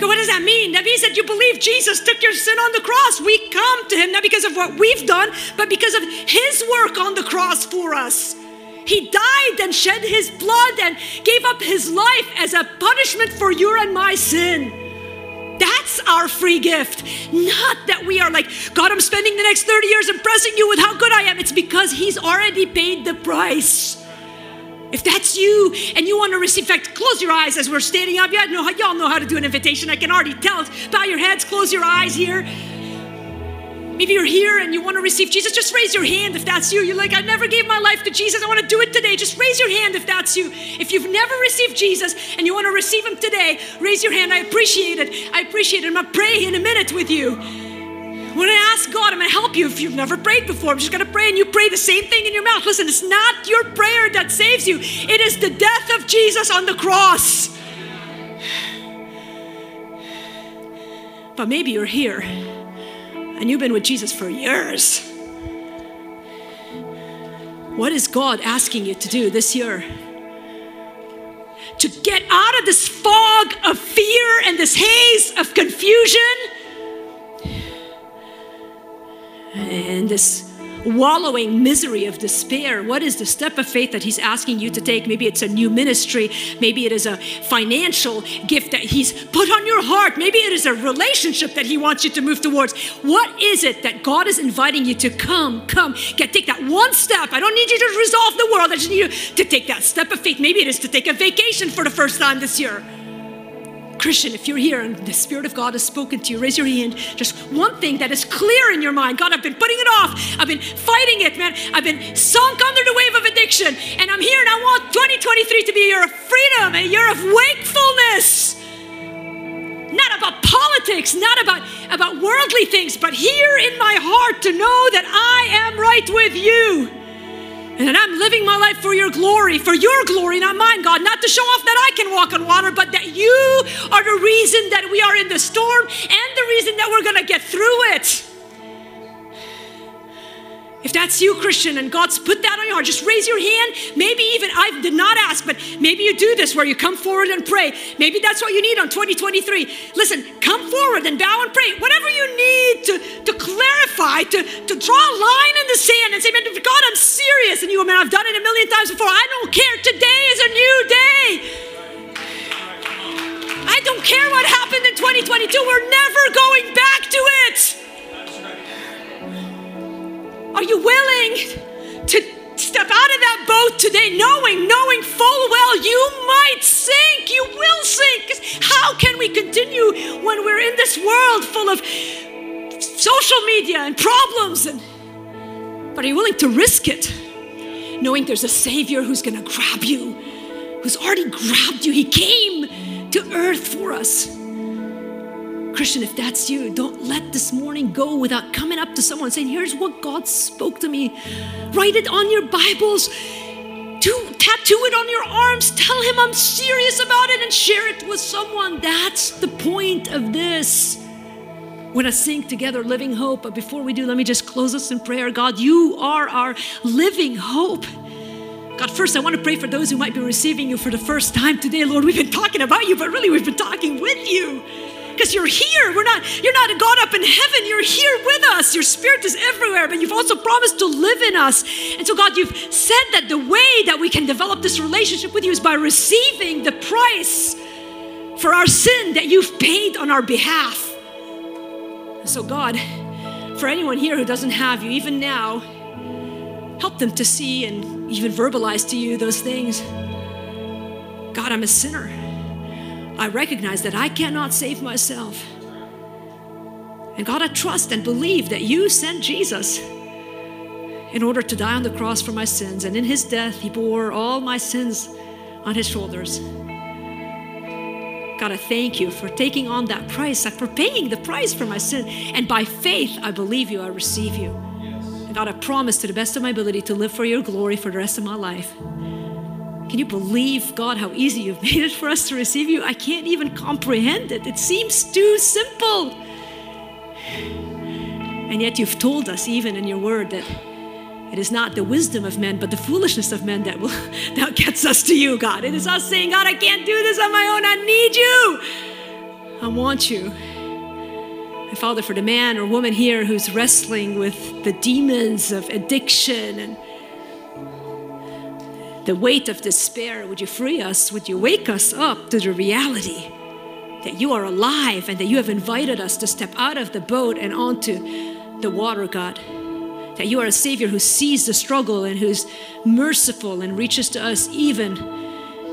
What does that mean? That means that you believe Jesus took your sin on the cross. We come to him not because of what we've done, but because of his work on the cross for us. He died and shed his blood and gave up his life as a punishment for your and my sin. That's our free gift. Not that we are like, God, I'm spending the next 30 years impressing you with how good I am. It's because he's already paid the price. If that's you and you want to receive, in fact, close your eyes as we're standing up. Yeah, know, how y'all know how to do an invitation. I can already tell. Bow your heads, close your eyes here. Maybe you're here and you want to receive Jesus. Just raise your hand if that's you. You're like, I never gave my life to Jesus. I want to do it today. Just raise your hand if that's you. If you've never received Jesus and you want to receive him today, raise your hand. I appreciate it. I appreciate it. I'm going to pray in a minute with you. When I ask God, I'm going to help you if you've never prayed before. I'm just going to pray and you pray the same thing in your mouth. Listen, it's not your prayer that saves you, it is the death of Jesus on the cross. But maybe you're here and you've been with Jesus for years. What is God asking you to do this year? To get out of this fog of fear and this haze of confusion and this wallowing misery of despair, what is the step of faith that He's asking you to take? Maybe it's a new ministry, maybe it is a financial gift that He's put on your heart, maybe it is a relationship that He wants you to move towards. What is it that God is inviting you to come, come, get take that one step? I don't need you to resolve the world, I just need you to take that step of faith. Maybe it is to take a vacation for the first time this year. Christian, if you're here and the Spirit of God has spoken to you, raise your hand. Just one thing that is clear in your mind God, I've been putting it off. I've been fighting it, man. I've been sunk under the wave of addiction. And I'm here and I want 2023 to be a year of freedom, a year of wakefulness. Not about politics, not about, about worldly things, but here in my heart to know that I am right with you. And that I'm living my life for your glory, for your glory, not mine, God. Not to show off that I can walk on water, but that you are the reason that we are in the storm and the reason that we're going to get through it. If that's you, Christian, and God's put that on your heart, just raise your hand. Maybe even I did not ask, but maybe you do this where you come forward and pray. Maybe that's what you need on 2023. Listen, come forward and bow and pray. Whatever you need to, to clarify, to, to draw a line in the sand and say, man, God, I'm serious. And you go, man, I've done it a million times before. I don't care. Today is a new day. I don't care what happened in 2022. We're never going back to it. Are you willing to step out of that boat today knowing, knowing full well you might sink? You will sink. How can we continue when we're in this world full of social media and problems? And, but are you willing to risk it? Knowing there's a Savior who's going to grab you, who's already grabbed you. He came to earth for us. Christian, if that's you, don't let this morning go without coming up to someone saying, Here's what God spoke to me. Write it on your Bibles. Do, tattoo it on your arms. Tell him I'm serious about it and share it with someone. That's the point of this. We're going to sing together Living Hope. But before we do, let me just close us in prayer. God, you are our living hope. God, first, I want to pray for those who might be receiving you for the first time today. Lord, we've been talking about you, but really we've been talking with you because you're here. We're not, you're not God up in heaven. You're here with us. Your spirit is everywhere, but you've also promised to live in us. And so, God, you've said that the way that we can develop this relationship with you is by receiving the price for our sin that you've paid on our behalf. So, God, for anyone here who doesn't have you, even now, help them to see and even verbalize to you those things. God, I'm a sinner. I recognize that I cannot save myself. And God, I trust and believe that you sent Jesus in order to die on the cross for my sins. And in his death, he bore all my sins on his shoulders. God, I thank you for taking on that price, for paying the price for my sin. And by faith, I believe you, I receive you. And God, I promise to the best of my ability to live for your glory for the rest of my life. Can you believe, God, how easy you've made it for us to receive you? I can't even comprehend it. It seems too simple. And yet you've told us, even in your word, that it is not the wisdom of men, but the foolishness of men that will that gets us to you, God. It is us saying, God, I can't do this on my own. I need you. I want you. And Father, for the man or woman here who's wrestling with the demons of addiction and the weight of despair, would you free us? Would you wake us up to the reality that you are alive and that you have invited us to step out of the boat and onto the water, God? That you are a Savior who sees the struggle and who's merciful and reaches to us even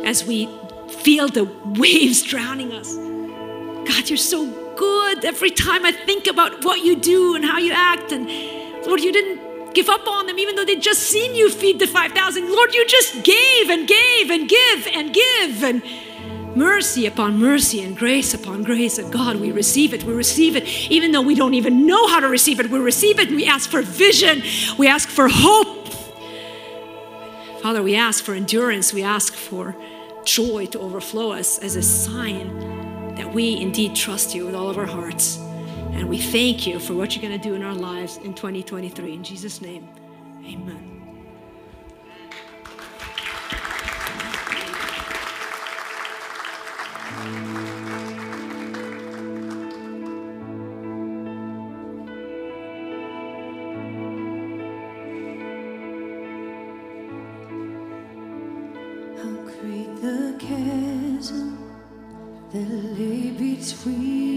as we feel the waves drowning us. God, you're so good. Every time I think about what you do and how you act, and Lord, you didn't give up on them even though they'd just seen you feed the 5,000. Lord, you just gave and gave and give and give and mercy upon mercy and grace upon grace. And God, we receive it. We receive it even though we don't even know how to receive it. We receive it. We ask for vision. We ask for hope. Father, we ask for endurance. We ask for joy to overflow us as a sign that we indeed trust you with all of our hearts. And we thank you for what you're going to do in our lives in 2023. In Jesus' name, amen. I'll create the chasm that lay between.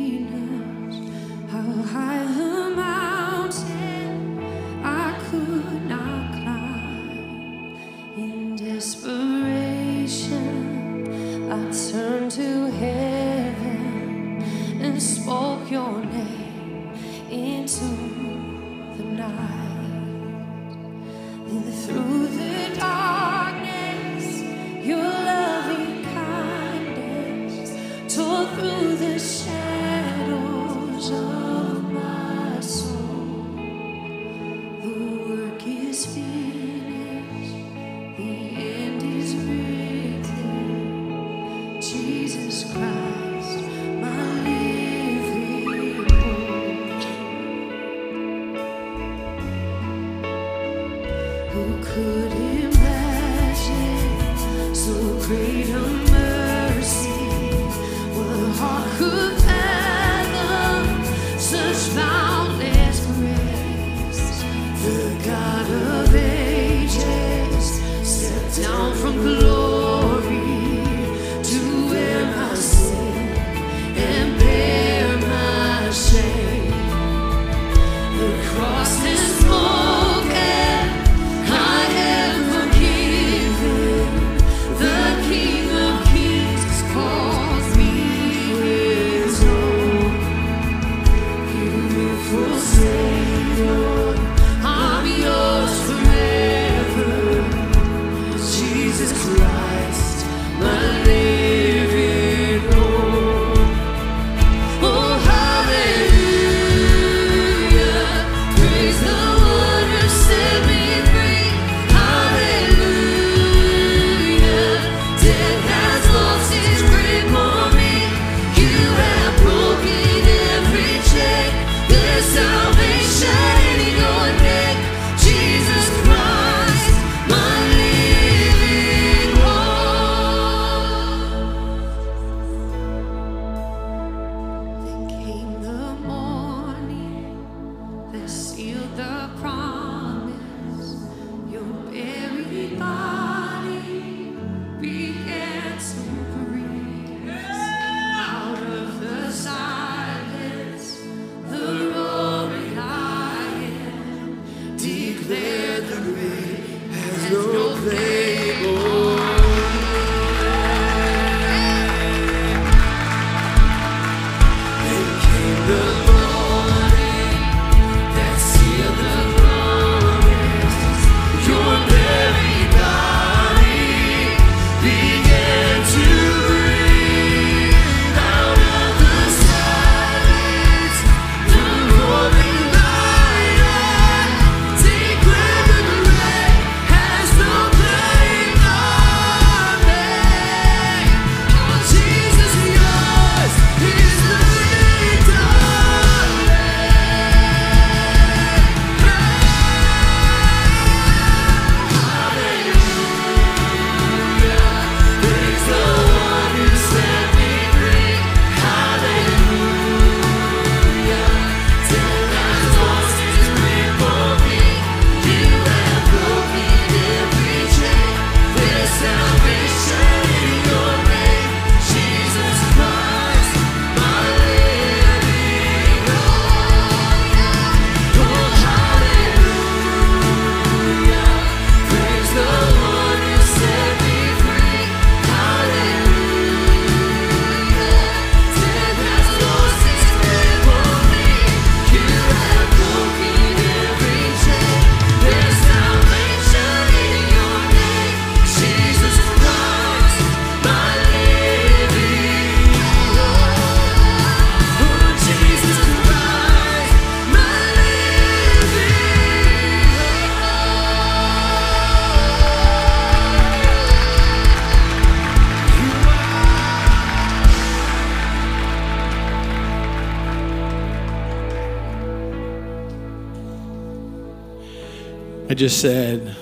just said,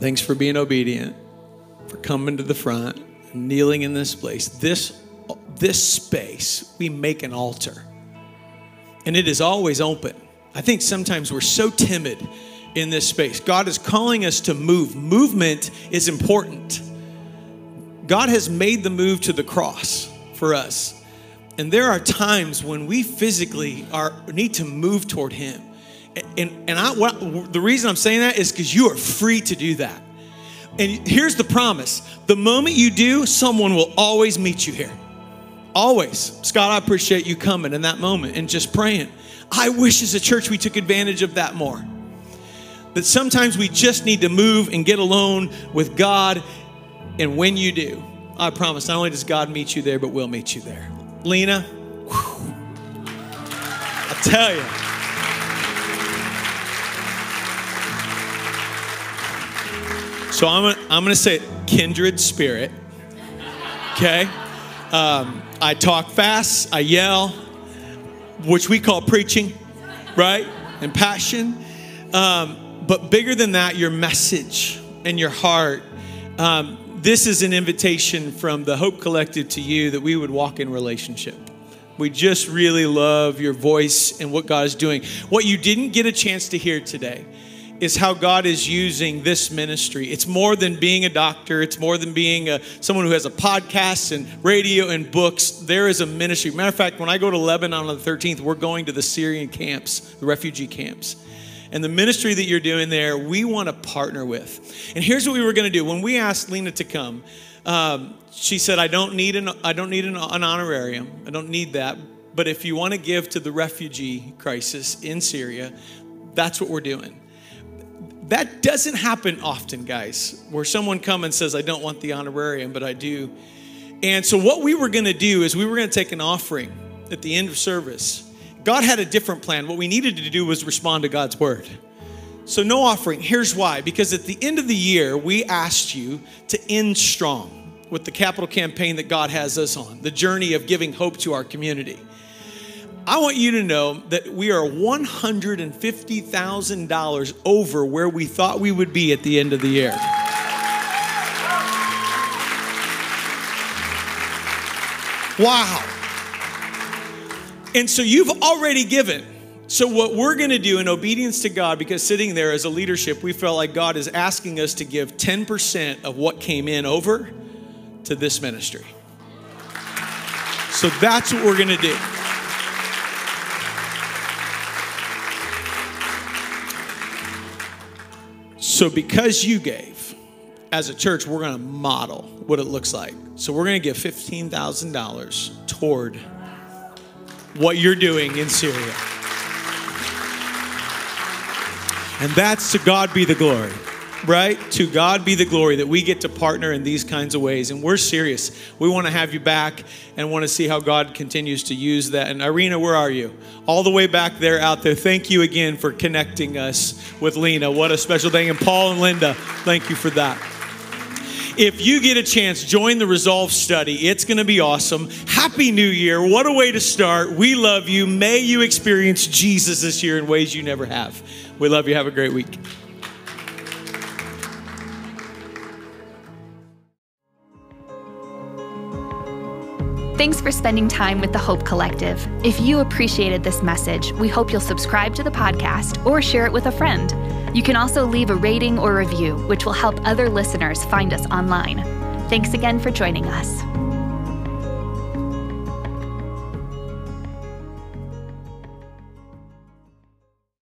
Thanks for being obedient, for coming to the front, kneeling in this place. This, this space, we make an altar, and it is always open. I think sometimes we're so timid in this space. God is calling us to move. Movement is important. God has made the move to the cross for us. And there are times when we physically are, need to move toward Him. And, and I, what, the reason I'm saying that is because you are free to do that. And here's the promise the moment you do, someone will always meet you here. Always. Scott, I appreciate you coming in that moment and just praying. I wish as a church we took advantage of that more. That sometimes we just need to move and get alone with God. And when you do, I promise, not only does God meet you there, but we'll meet you there. Lina, whew, I tell you. So I'm gonna, I'm gonna say kindred spirit. Okay? Um, I talk fast, I yell, which we call preaching, right? And passion. Um, but bigger than that, your message and your heart. Um, this is an invitation from the Hope Collective to you that we would walk in relationship. We just really love your voice and what God is doing. What you didn't get a chance to hear today is how God is using this ministry. It's more than being a doctor, it's more than being a, someone who has a podcast and radio and books. There is a ministry. Matter of fact, when I go to Lebanon on the 13th, we're going to the Syrian camps, the refugee camps. And the ministry that you're doing there, we want to partner with. And here's what we were going to do. When we asked Lina to come, um, she said, I don't need, an, I don't need an, an honorarium. I don't need that. But if you want to give to the refugee crisis in Syria, that's what we're doing. That doesn't happen often, guys, where someone comes and says, I don't want the honorarium, but I do. And so, what we were going to do is we were going to take an offering at the end of service. God had a different plan. What we needed to do was respond to God's word. So, no offering. Here's why because at the end of the year, we asked you to end strong with the capital campaign that God has us on, the journey of giving hope to our community. I want you to know that we are $150,000 over where we thought we would be at the end of the year. Wow. And so you've already given. So, what we're going to do in obedience to God, because sitting there as a leadership, we felt like God is asking us to give 10% of what came in over to this ministry. So, that's what we're going to do. So, because you gave, as a church, we're going to model what it looks like. So, we're going to give $15,000 toward what you're doing in Syria. And that's to God be the glory, right? To God be the glory that we get to partner in these kinds of ways. And we're serious. We want to have you back and want to see how God continues to use that. And Irina, where are you? All the way back there, out there. Thank you again for connecting us with Lina. What a special thing. And Paul and Linda, thank you for that. If you get a chance, join the Resolve study. It's going to be awesome. Happy New Year. What a way to start. We love you. May you experience Jesus this year in ways you never have. We love you. Have a great week. Thanks for spending time with the Hope Collective. If you appreciated this message, we hope you'll subscribe to the podcast or share it with a friend. You can also leave a rating or review, which will help other listeners find us online. Thanks again for joining us.